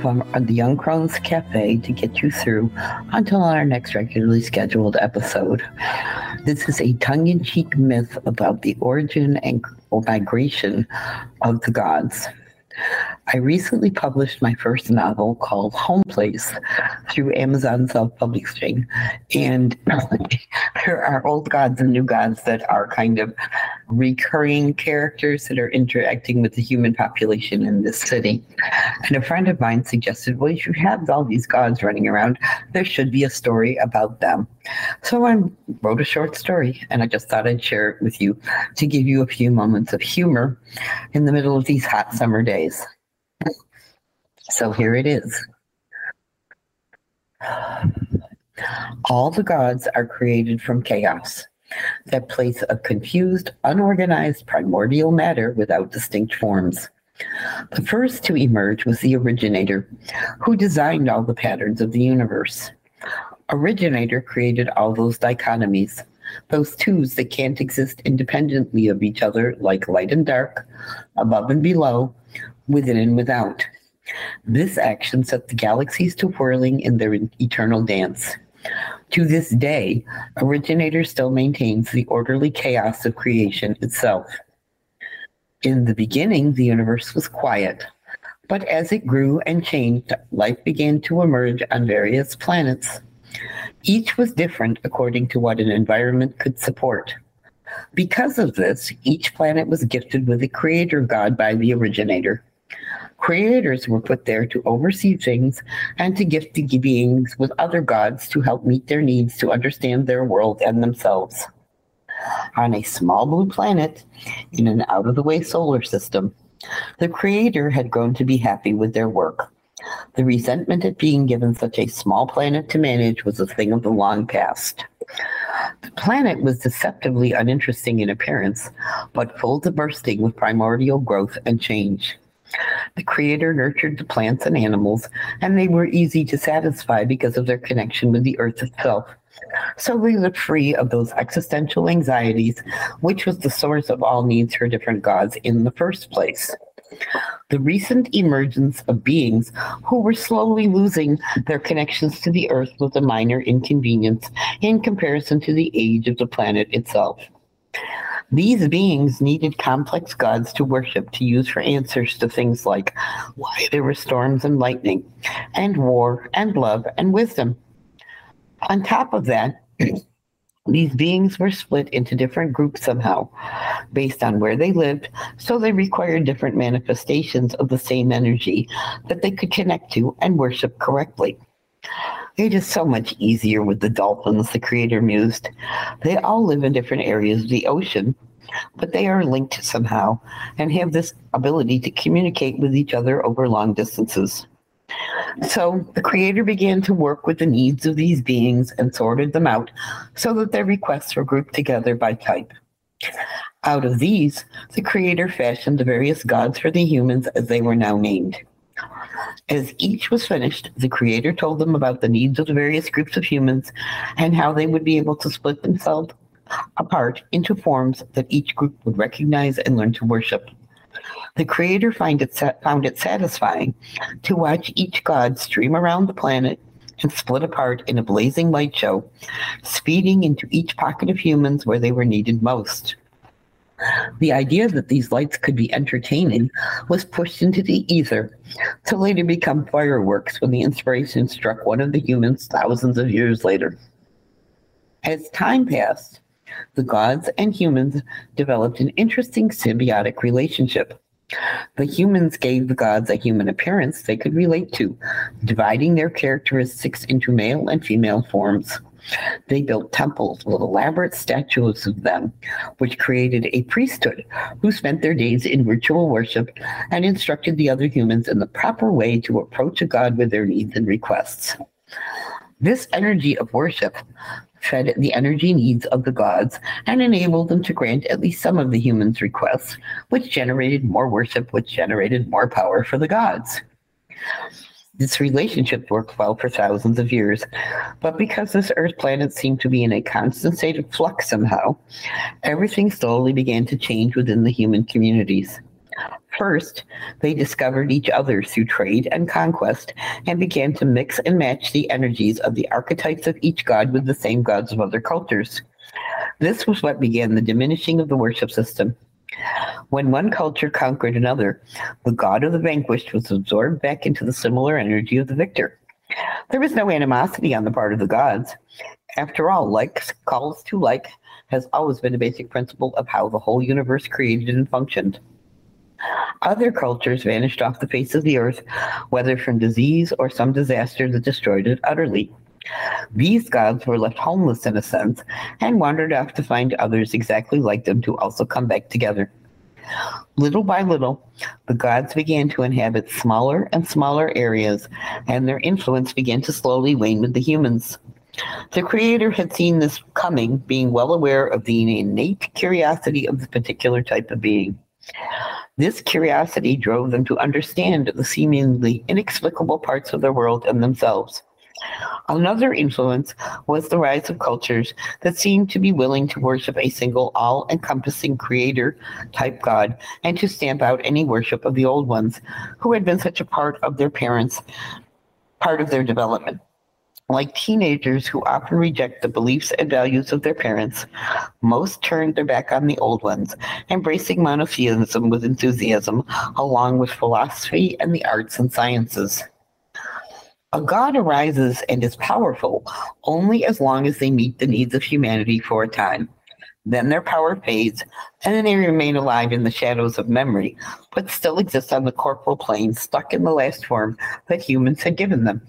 from the Young Crones Cafe to get you through until our next regularly scheduled episode. This is a tongue in cheek myth about the origin and migration of the gods. I recently published my first novel called Home Place through Amazon Self Publishing. And there are old gods and new gods that are kind of recurring characters that are interacting with the human population in this city. And a friend of mine suggested, well, if you have all these gods running around. There should be a story about them. So I wrote a short story, and I just thought I'd share it with you to give you a few moments of humor in the middle of these hot summer days. So here it is. All the gods are created from chaos, that place of confused, unorganized primordial matter without distinct forms. The first to emerge was the originator, who designed all the patterns of the universe. Originator created all those dichotomies, those twos that can't exist independently of each other, like light and dark, above and below, within and without. This action set the galaxies to whirling in their eternal dance. To this day, Originator still maintains the orderly chaos of creation itself. In the beginning, the universe was quiet, but as it grew and changed, life began to emerge on various planets. Each was different according to what an environment could support. Because of this, each planet was gifted with a creator god by the originator. Creators were put there to oversee things and to gift the beings with other gods to help meet their needs to understand their world and themselves. On a small blue planet in an out of the way solar system, the Creator had grown to be happy with their work. The resentment at being given such a small planet to manage was a thing of the long past. The planet was deceptively uninteresting in appearance, but full to bursting with primordial growth and change. The Creator nurtured the plants and animals, and they were easy to satisfy because of their connection with the earth itself. So we lived free of those existential anxieties, which was the source of all needs for different gods in the first place. The recent emergence of beings who were slowly losing their connections to the earth was a minor inconvenience in comparison to the age of the planet itself. These beings needed complex gods to worship to use for answers to things like why there were storms and lightning, and war, and love, and wisdom. On top of that, these beings were split into different groups somehow, based on where they lived, so they required different manifestations of the same energy that they could connect to and worship correctly. It is so much easier with the dolphins, the creator mused. They all live in different areas of the ocean, but they are linked somehow and have this ability to communicate with each other over long distances. So the creator began to work with the needs of these beings and sorted them out so that their requests were grouped together by type. Out of these, the creator fashioned the various gods for the humans as they were now named. As each was finished, the Creator told them about the needs of the various groups of humans and how they would be able to split themselves apart into forms that each group would recognize and learn to worship. The Creator find it found it satisfying to watch each god stream around the planet and split apart in a blazing light show, speeding into each pocket of humans where they were needed most. The idea that these lights could be entertaining was pushed into the ether to later become fireworks when the inspiration struck one of the humans thousands of years later. As time passed, the gods and humans developed an interesting symbiotic relationship. The humans gave the gods a human appearance they could relate to, dividing their characteristics into male and female forms. They built temples with elaborate statues of them, which created a priesthood who spent their days in ritual worship and instructed the other humans in the proper way to approach a god with their needs and requests. This energy of worship fed the energy needs of the gods and enabled them to grant at least some of the humans' requests, which generated more worship, which generated more power for the gods. This relationship worked well for thousands of years, but because this Earth planet seemed to be in a constant state of flux somehow, everything slowly began to change within the human communities. First, they discovered each other through trade and conquest and began to mix and match the energies of the archetypes of each god with the same gods of other cultures. This was what began the diminishing of the worship system. When one culture conquered another, the god of the vanquished was absorbed back into the similar energy of the victor. There was no animosity on the part of the gods. After all, like calls to like has always been a basic principle of how the whole universe created and functioned. Other cultures vanished off the face of the earth, whether from disease or some disaster that destroyed it utterly. These gods were left homeless in a sense and wandered off to find others exactly like them to also come back together. Little by little, the gods began to inhabit smaller and smaller areas, and their influence began to slowly wane with the humans. The Creator had seen this coming, being well aware of the innate curiosity of the particular type of being. This curiosity drove them to understand the seemingly inexplicable parts of their world and themselves. Another influence was the rise of cultures that seemed to be willing to worship a single all encompassing creator type God and to stamp out any worship of the old ones who had been such a part of their parents, part of their development. Like teenagers who often reject the beliefs and values of their parents, most turned their back on the old ones, embracing monotheism with enthusiasm, along with philosophy and the arts and sciences. A God arises and is powerful only as long as they meet the needs of humanity for a time. Then their power fades, and then they remain alive in the shadows of memory, but still exist on the corporal plane, stuck in the last form that humans had given them.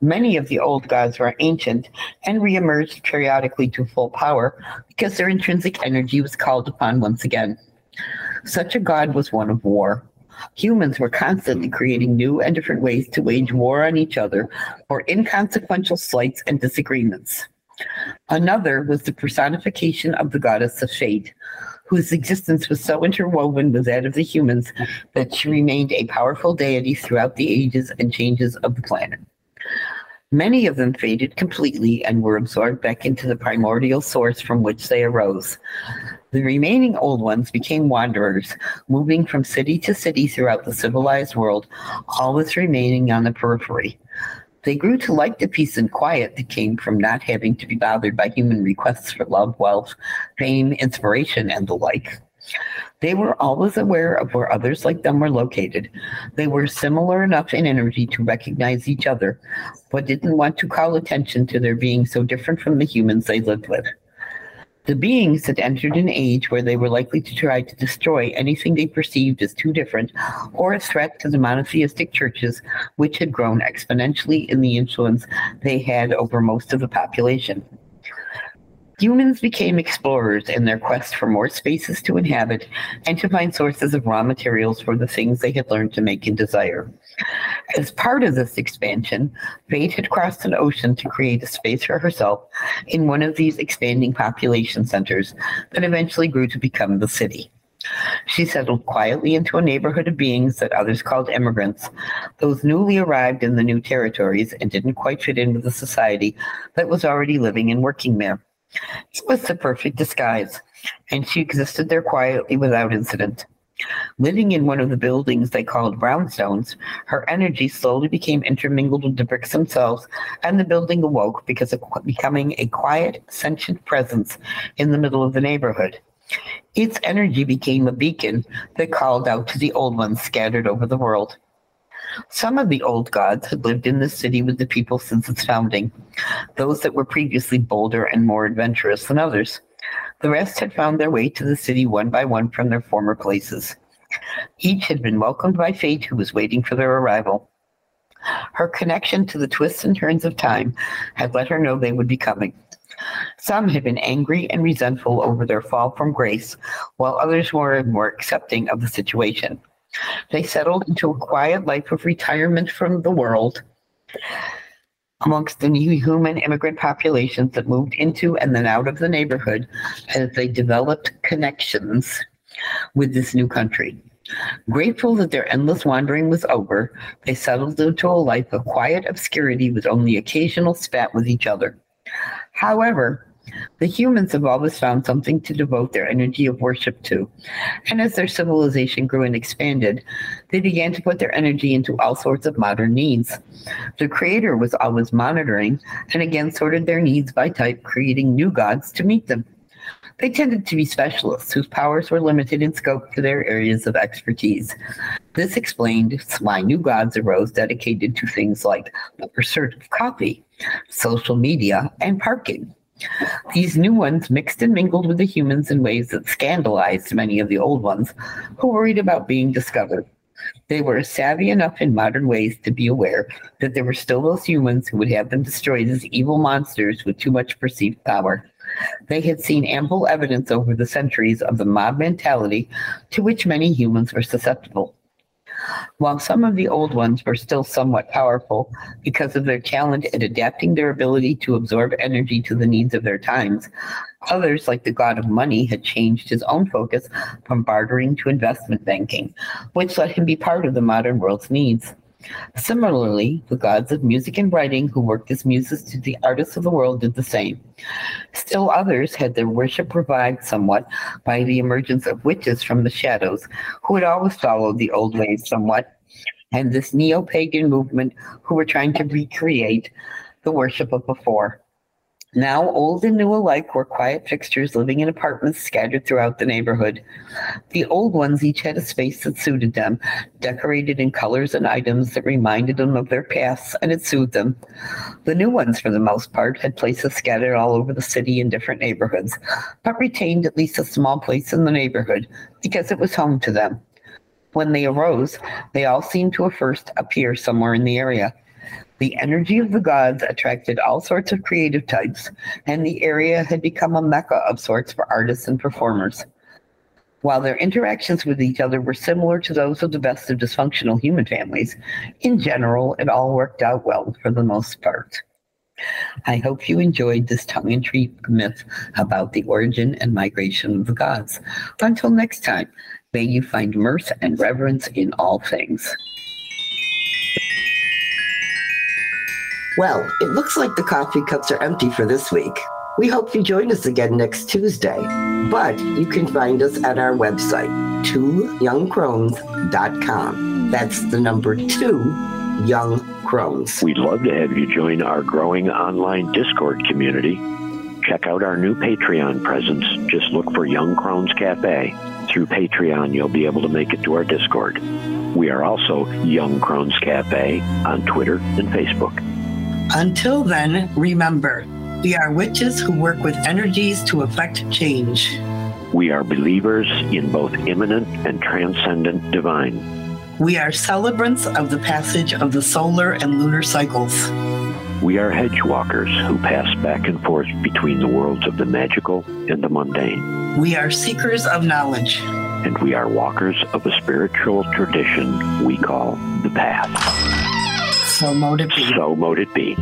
Many of the old gods were ancient and reemerged periodically to full power because their intrinsic energy was called upon once again. Such a god was one of war. Humans were constantly creating new and different ways to wage war on each other for inconsequential slights and disagreements. Another was the personification of the goddess of fate, whose existence was so interwoven with that of the humans that she remained a powerful deity throughout the ages and changes of the planet. Many of them faded completely and were absorbed back into the primordial source from which they arose. The remaining old ones became wanderers, moving from city to city throughout the civilized world, always remaining on the periphery. They grew to like the peace and quiet that came from not having to be bothered by human requests for love, wealth, fame, inspiration, and the like. They were always aware of where others like them were located. They were similar enough in energy to recognize each other, but didn't want to call attention to their being so different from the humans they lived with. The beings had entered an age where they were likely to try to destroy anything they perceived as too different or a threat to the monotheistic churches, which had grown exponentially in the influence they had over most of the population. Humans became explorers in their quest for more spaces to inhabit and to find sources of raw materials for the things they had learned to make and desire. As part of this expansion, Fate had crossed an ocean to create a space for herself in one of these expanding population centers that eventually grew to become the city. She settled quietly into a neighborhood of beings that others called immigrants, those newly arrived in the new territories and didn't quite fit in with the society that was already living and working there. It was the perfect disguise, and she existed there quietly without incident. Living in one of the buildings they called brownstones, her energy slowly became intermingled with the bricks themselves, and the building awoke because of becoming a quiet, sentient presence in the middle of the neighborhood. Its energy became a beacon that called out to the old ones scattered over the world. Some of the old gods had lived in the city with the people since its founding, those that were previously bolder and more adventurous than others. The rest had found their way to the city one by one from their former places. Each had been welcomed by fate who was waiting for their arrival. Her connection to the twists and turns of time had let her know they would be coming. Some had been angry and resentful over their fall from grace, while others were more accepting of the situation. They settled into a quiet life of retirement from the world amongst the new human immigrant populations that moved into and then out of the neighborhood as they developed connections with this new country. Grateful that their endless wandering was over, they settled into a life of quiet obscurity with only occasional spat with each other. However, the humans have always found something to devote their energy of worship to. And as their civilization grew and expanded, they began to put their energy into all sorts of modern needs. The Creator was always monitoring and again sorted their needs by type, creating new gods to meet them. They tended to be specialists whose powers were limited in scope to their areas of expertise. This explained why new gods arose dedicated to things like the pursuit of coffee, social media, and parking. These new ones mixed and mingled with the humans in ways that scandalized many of the old ones who worried about being discovered. They were savvy enough in modern ways to be aware that there were still those humans who would have them destroyed as evil monsters with too much perceived power. They had seen ample evidence over the centuries of the mob mentality to which many humans were susceptible. While some of the old ones were still somewhat powerful because of their talent at adapting their ability to absorb energy to the needs of their times, others, like the god of money, had changed his own focus from bartering to investment banking, which let him be part of the modern world's needs. Similarly, the gods of music and writing who worked as muses to the artists of the world did the same. Still others had their worship revived somewhat by the emergence of witches from the shadows, who had always followed the old ways somewhat, and this neo pagan movement who were trying to recreate the worship of before. Now, old and new alike were quiet fixtures living in apartments scattered throughout the neighborhood. The old ones each had a space that suited them, decorated in colors and items that reminded them of their pasts, and it soothed them. The new ones, for the most part, had places scattered all over the city in different neighborhoods, but retained at least a small place in the neighborhood because it was home to them. When they arose, they all seemed to at first appear somewhere in the area. The energy of the gods attracted all sorts of creative types, and the area had become a mecca of sorts for artists and performers. While their interactions with each other were similar to those of the best of dysfunctional human families, in general, it all worked out well for the most part. I hope you enjoyed this tongue in cheek myth about the origin and migration of the gods. Until next time, may you find mirth and reverence in all things. Well, it looks like the coffee cups are empty for this week. We hope you join us again next Tuesday, but you can find us at our website, twoyoungcrones.com. That's the number two, Young Crones. We'd love to have you join our growing online Discord community. Check out our new Patreon presence. Just look for Young Crones Cafe. Through Patreon, you'll be able to make it to our Discord. We are also Young Crones Cafe on Twitter and Facebook. Until then, remember, we are witches who work with energies to effect change. We are believers in both immanent and transcendent divine. We are celebrants of the passage of the solar and lunar cycles. We are hedge walkers who pass back and forth between the worlds of the magical and the mundane. We are seekers of knowledge. And we are walkers of a spiritual tradition we call the path. So mote it be. So mote it be.